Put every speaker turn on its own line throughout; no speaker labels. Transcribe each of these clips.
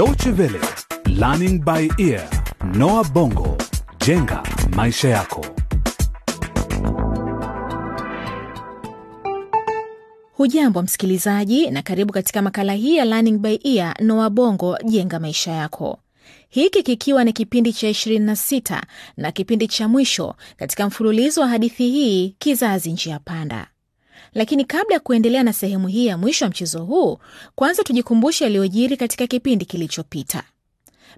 Deutsche Welle, Learning by Ear, Noah Bongo, jenga maisha yako.
Hujambo msikilizaji, na karibu katika makala hii ya Learning by Ear Noa Bongo, jenga maisha yako, hiki kikiwa ni kipindi cha 26 na kipindi cha mwisho katika mfululizo wa hadithi hii Kizazi Njia Panda. Lakini kabla ya kuendelea na sehemu hii ya mwisho wa mchezo huu, kwanza tujikumbushe yaliyojiri katika kipindi kilichopita.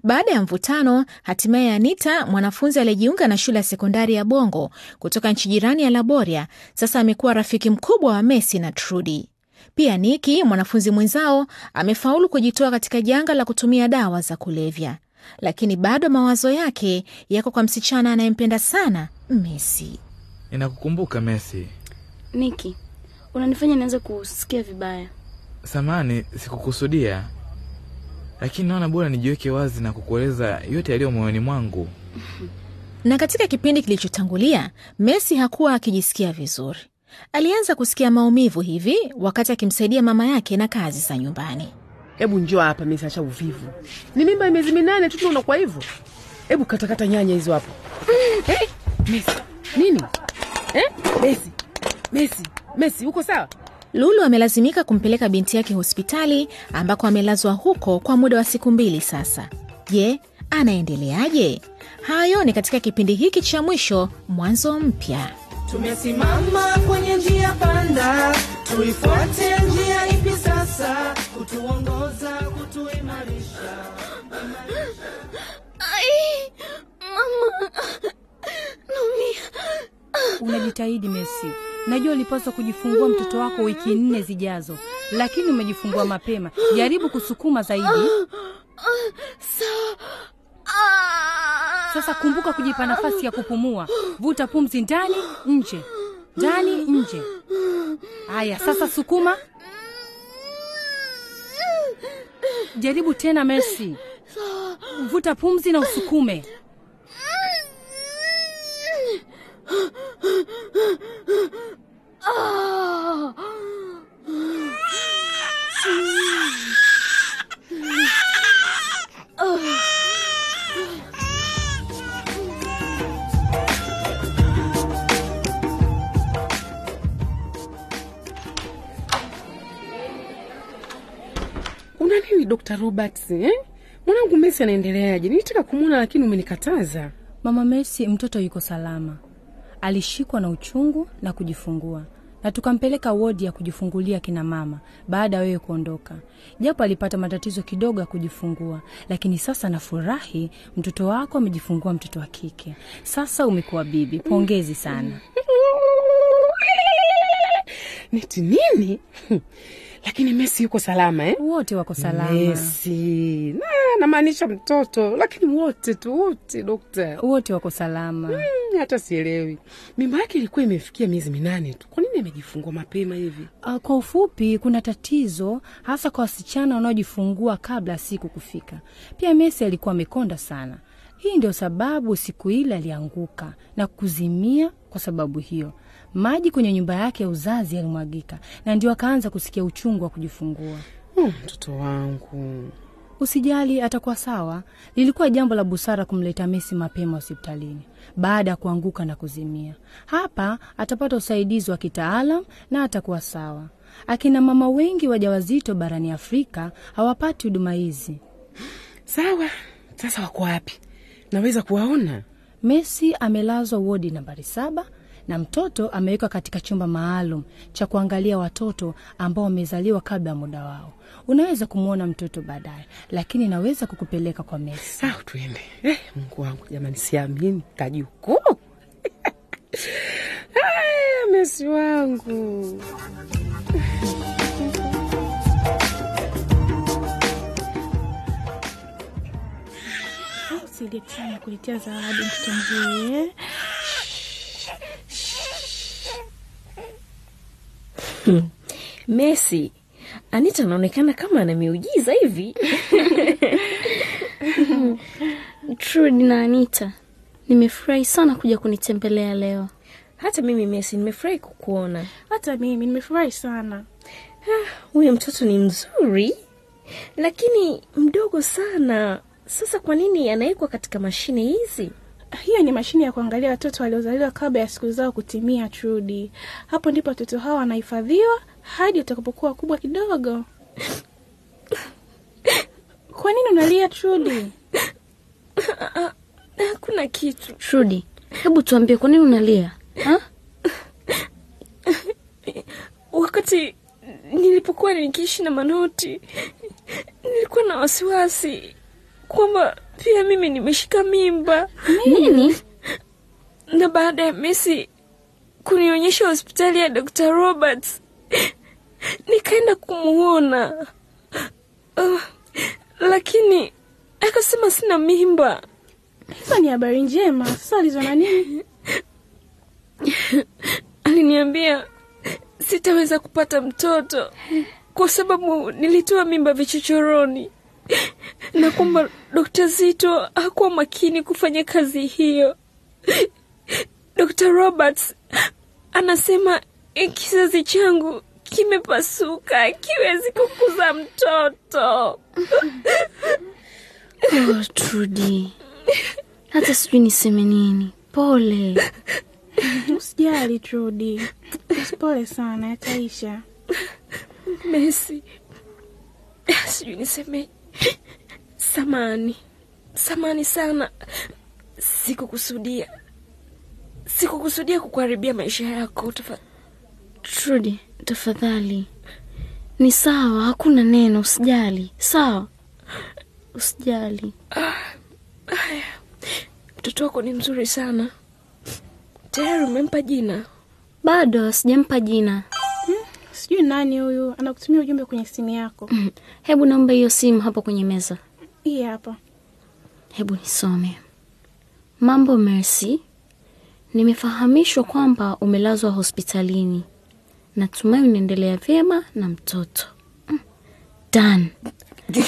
Baada ya mvutano, hatimaye Anita, mwanafunzi aliyejiunga na shule ya sekondari ya Bongo kutoka nchi jirani ya Laboria, sasa amekuwa rafiki mkubwa wa Messi na Trudi. Pia Niki, mwanafunzi mwenzao, amefaulu kujitoa katika janga la kutumia dawa za kulevya, lakini bado mawazo yake yako kwa msichana anayempenda sana Messi.
Ninakukumbuka Messi.
Niki, unanifanya nianze kusikia vibaya.
Samani, sikukusudia, lakini naona bora nijiweke wazi na kukueleza yote yaliyo moyoni mwangu.
Na katika kipindi kilichotangulia, Messi hakuwa akijisikia vizuri. Alianza kusikia maumivu hivi wakati akimsaidia mama yake na kazi za nyumbani.
Hebu njoo hapa Messi, acha uvivu. Ni mimba ya miezi minane tu unakuwa hivyo. Hebu katakata nyanya hizo hapo. Eh, Messi, nini? Eh, Messi, Messi, Messi, uko sawa?
Lulu amelazimika kumpeleka binti yake hospitali ambako amelazwa huko kwa muda wa siku mbili sasa. Je, anaendeleaje? Hayo ni katika kipindi hiki cha mwisho, mwanzo mpya.
Tumesimama kwenye njia panda, tuifuate njia ipi sasa? Kutuongoza, kutuimarisha.
Ai, mama, naumia.
Unajitahidi Messi, najua ulipaswa kujifungua mtoto wako wiki nne zijazo, lakini umejifungua mapema. Jaribu kusukuma zaidi. Sasa kumbuka kujipa nafasi ya kupumua. Vuta pumzi ndani, nje, ndani, nje. Haya, sasa sukuma. Jaribu tena Mercy. vuta pumzi na usukume.
Una Dr. Roberts eh? Mwanangu Messi anaendeleaje? Nilitaka kumwona lakini umenikataza.
Mama Messi, mtoto yuko salama, alishikwa na uchungu na kujifungua na tukampeleka wodi ya kujifungulia kina mama baada ya wewe kuondoka, japo alipata matatizo kidogo ya kujifungua, lakini sasa nafurahi mtoto wako amejifungua mtoto wa kike. Sasa umekuwa bibi, pongezi sana.
Neti nini? lakini Messi yuko salama eh?
Wote wako salama,
Messi na namaanisha mtoto, lakini wote tu wote dokta.
wote wako salama.
Hmm, hata sielewi mimba yake ilikuwa imefikia miezi minane tu, kwa nini amejifungua mapema hivi?
Uh, kwa ufupi, kuna tatizo hasa kwa wasichana wanaojifungua kabla siku kufika. Pia Messi alikuwa amekonda sana. Hii ndio sababu siku ile alianguka na kuzimia. Kwa sababu hiyo, maji kwenye nyumba yake ya uzazi yalimwagika na ndio akaanza kusikia uchungu wa kujifungua.
Hmm, mtoto wangu
Usijali, atakuwa sawa. Lilikuwa jambo la busara kumleta Messi mapema hospitalini baada ya kuanguka na kuzimia. Hapa atapata usaidizi wa kitaalam na atakuwa sawa. Akina mama wengi wajawazito barani Afrika hawapati huduma hizi.
sawa. Sasa wako wapi? Naweza kuwaona?
Messi amelazwa wodi nambari saba na mtoto amewekwa katika chumba maalum cha kuangalia watoto ambao wamezaliwa kabla ya muda wao. Unaweza kumwona mtoto baadaye, lakini naweza kukupeleka kwa Messi.
Ah, tuende. Eh, Mungu wangu jamani, siamini kajukuu. Aya, Messi wangu.
Siletana kuletea zawadi mtoto mzuri
Messi, Anita anaonekana kama ana miujiza hivi.
Trudi na Anita, nimefurahi sana kuja kunitembelea leo.
Hata mimi Messi nimefurahi kukuona.
Hata mimi nimefurahi sana.
Huyu mtoto ni mzuri. lakini mdogo sana. Sasa kwa nini anawekwa katika mashine hizi?
Hiyo ni mashine ya kuangalia watoto waliozaliwa kabla ya siku zao kutimia, Trudi. Hapo ndipo watoto hao wanahifadhiwa hadi utakapokuwa wakubwa kidogo. Kwa nini unalia Trudi?
Hakuna kitu. Trudi, hebu tuambie, kwa nini unalia ha? Wakati nilipokuwa nikiishi na Manoti, nilikuwa na wasiwasi kwamba pia mimi nimeshika mimba. Nini? Na baada ya Messi kunionyesha hospitali ya Dr. Roberts, nikaenda kumuona uh, lakini akasema sina mimba.
Hizo ni habari njema. Sasa alizona nini?
Aliniambia sitaweza kupata mtoto kwa sababu nilitoa mimba vichochoroni na kwamba Dokta Zito hakuwa makini kufanya kazi hiyo. Dokta Roberts anasema kizazi changu kimepasuka, kiwezi kukuza mtoto.
Oh, Trudi, hata sijui niseme nini. Pole.
Usijali Trudi, pole sana, yataisha.
Mesi, sijui niseme samani, samani sana, sikukusudia, sikukusudia kukuharibia maisha yako. Tafa...
Trudi, tafadhali. Ni sawa, hakuna neno, usijali. Sawa, usijali.
Haya, mtoto wako ni mzuri sana. Tayari umempa jina?
Bado sijampa jina.
Sijui nani huyu anakutumia ujumbe kwenye simu yako.
Mm, Hebu naomba hiyo simu hapo kwenye meza.
Hii hapa.
Hebu nisome. Mambo Mercy, nimefahamishwa kwamba umelazwa hospitalini. Natumai unaendelea vyema na mtoto. Mm. Dan.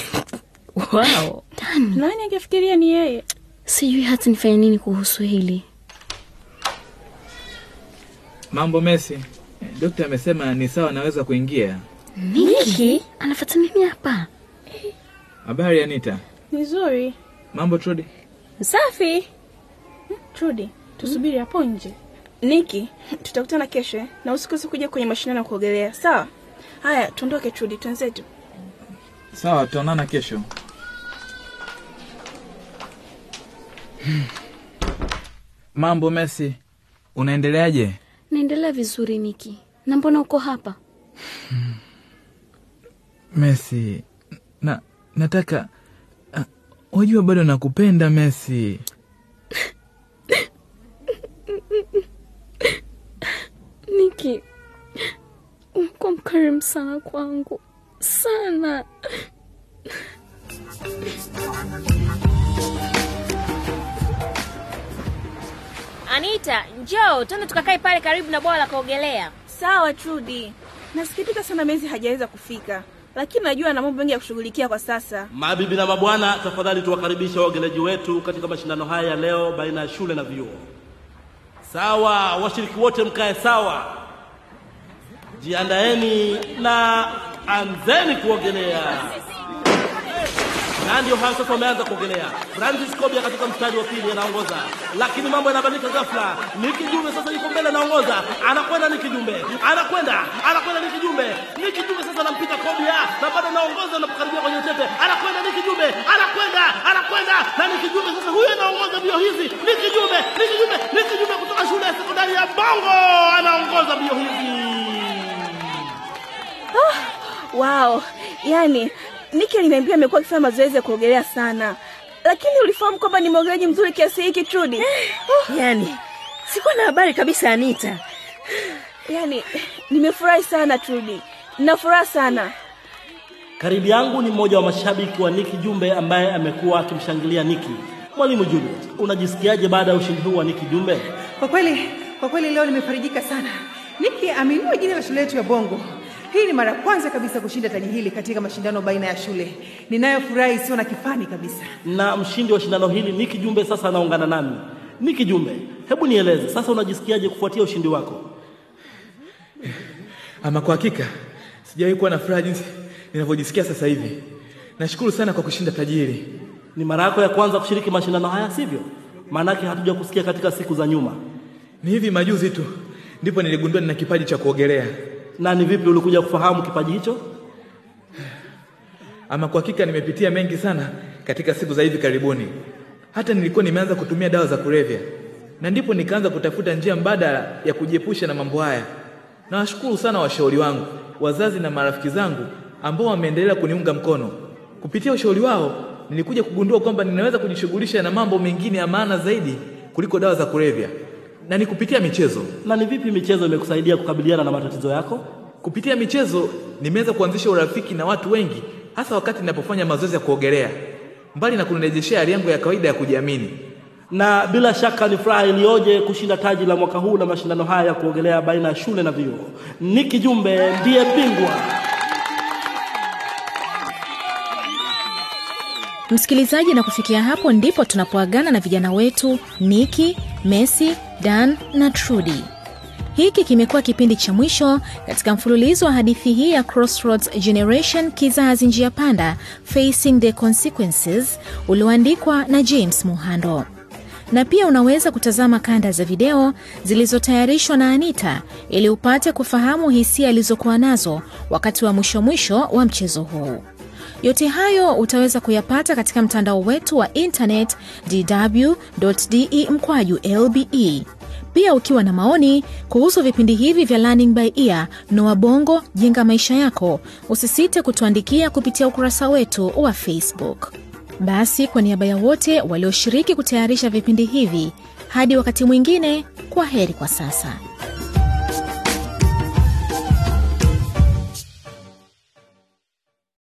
Wow.
Dan.
Nani angefikiria ni yeye?
Sijui hata nifanye nini kuhusu hili.
Mambo Messi, dokta amesema ni sawa, naweza kuingia.
Niki anafuata mimi hapa?
Habari Anita,
Nzuri.
mambo Trudi?
Safi. Trudi, tusubiri hapo nje. Niki, tutakutana kesho na usikose kuja kwenye mashindano ya kuogelea, sawa? Haya, tuondoke Trudi, twenzetu.
Sawa, tutaonana kesho. Mambo Messi, unaendeleaje?
Naendelea vizuri Niki. Na mbona uko hapa?
Messi, na nataka uh, wajua bado nakupenda Messi.
Niki, umekuwa mkarimu sana kwangu sana.
Anita, njoo twende tukakae pale karibu na bwawa la kuogelea.
Sawa Trudi. Nasikitika sana Mezi hajaweza kufika, lakini najua ana mambo mengi ya kushughulikia kwa sasa.
Mabibi na mabwana, tafadhali tuwakaribisha waogeleaji wetu katika mashindano haya ya leo baina ya shule na vyuo. Sawa, washiriki wote mkae sawa, jiandaeni na anzeni kuogelea. Na ndio hayo sasa wameanza kuogelea. Francis Kobia katika mstari wa pili anaongoza, lakini mambo yanabadilika ghafla. Niki Jumbe sasa yuko mbele anaongoza, anakwenda Niki Jumbe, anakwenda anakwenda Niki Jumbe. Niki Jumbe sasa anampita Kobia na bado anaongoza anapokaribia kwenye utete, anakwenda Niki Jumbe, anakwenda anakwenda na Niki Jumbe sasa huyu anaongoza mbio hizi. Niki Jumbe, Niki Jumbe, Niki Jumbe kutoka shule ya sekondari ya Bongo anaongoza mbio hizi.
Oh, wow. Yaani Niki aliniambia amekuwa akifanya mazoezi ya kuogelea sana, lakini ulifahamu kwamba ni mwogeleaji mzuri kiasi hiki Trudi?
Yaani sikuwa na habari kabisa Anita.
Yaani nimefurahi sana Trudi, nina furaha sana.
Karibu yangu ni mmoja wa mashabiki wa Niki Jumbe ambaye amekuwa akimshangilia Niki. Mwalimu Juliet, unajisikiaje baada ya ushindi huu wa Niki Jumbe?
Kwa kweli, kwa kweli leo nimefarijika sana. Niki ameinua jina la shule yetu ya Bongo. Hii ni mara ya kwanza kabisa kushinda taji hili katika mashindano baina ya shule. Ninayofurahi sio na kifani kabisa.
Na mshindi wa shindano hili ni Kijumbe, sasa anaungana nami. Ni Kijumbe, hebu nieleze sasa unajisikiaje kufuatia ushindi wako?
Ama kwa hakika sijawahi kuwa na furaha jinsi ninavyojisikia sasa hivi. Nashukuru sana kwa kushinda taji hili.
Ni mara yako ya kwanza kushiriki mashindano haya, sivyo? Maanake hatuja kusikia katika siku za nyuma.
Ni hivi majuzi tu ndipo niligundua nina kipaji cha kuogelea.
Na ni vipi ulikuja kufahamu kipaji hicho?
Ama kwa hakika nimepitia mengi sana katika siku za hivi karibuni. Hata nilikuwa nimeanza kutumia dawa za kulevya, na ndipo nikaanza kutafuta njia mbadala ya kujiepusha na mambo haya. Nawashukuru sana washauri wangu, wazazi na marafiki zangu ambao wameendelea kuniunga mkono. Kupitia ushauri wao, nilikuja kugundua kwamba ninaweza kujishughulisha na mambo mengine ya maana zaidi kuliko dawa za kulevya, na ni kupitia michezo.
Na ni vipi michezo imekusaidia kukabiliana na matatizo yako?
Kupitia michezo nimeweza kuanzisha urafiki na watu wengi, hasa wakati ninapofanya mazoezi ya kuogelea, mbali na kunirejeshea hali yangu ya kawaida ya kujiamini.
Na bila shaka ni furaha iliyoje kushinda taji la mwaka huu la mashindano haya ya kuogelea baina ya shule na vyuo. Nicky Jumbe ndiye bingwa.
Msikilizaji, na kufikia hapo ndipo tunapoagana na vijana wetu Niki, Messi, Dan na Trudy. Hiki kimekuwa kipindi cha mwisho katika mfululizo wa hadithi hii ya Crossroads Generation, kizazi njia panda, Facing the Consequences, ulioandikwa na James Muhando na pia unaweza kutazama kanda za video zilizotayarishwa na Anita ili upate kufahamu hisia alizokuwa nazo wakati wa mwisho mwisho wa mchezo huu. Yote hayo utaweza kuyapata katika mtandao wetu wa internet dw.de mkwaju lbe. Pia ukiwa na maoni kuhusu vipindi hivi vya Learning by Ear Noa Bongo jenga maisha yako, usisite kutuandikia kupitia ukurasa wetu wa Facebook. Basi kwa niaba ya wote walioshiriki kutayarisha vipindi hivi, hadi wakati mwingine, kwa heri kwa sasa.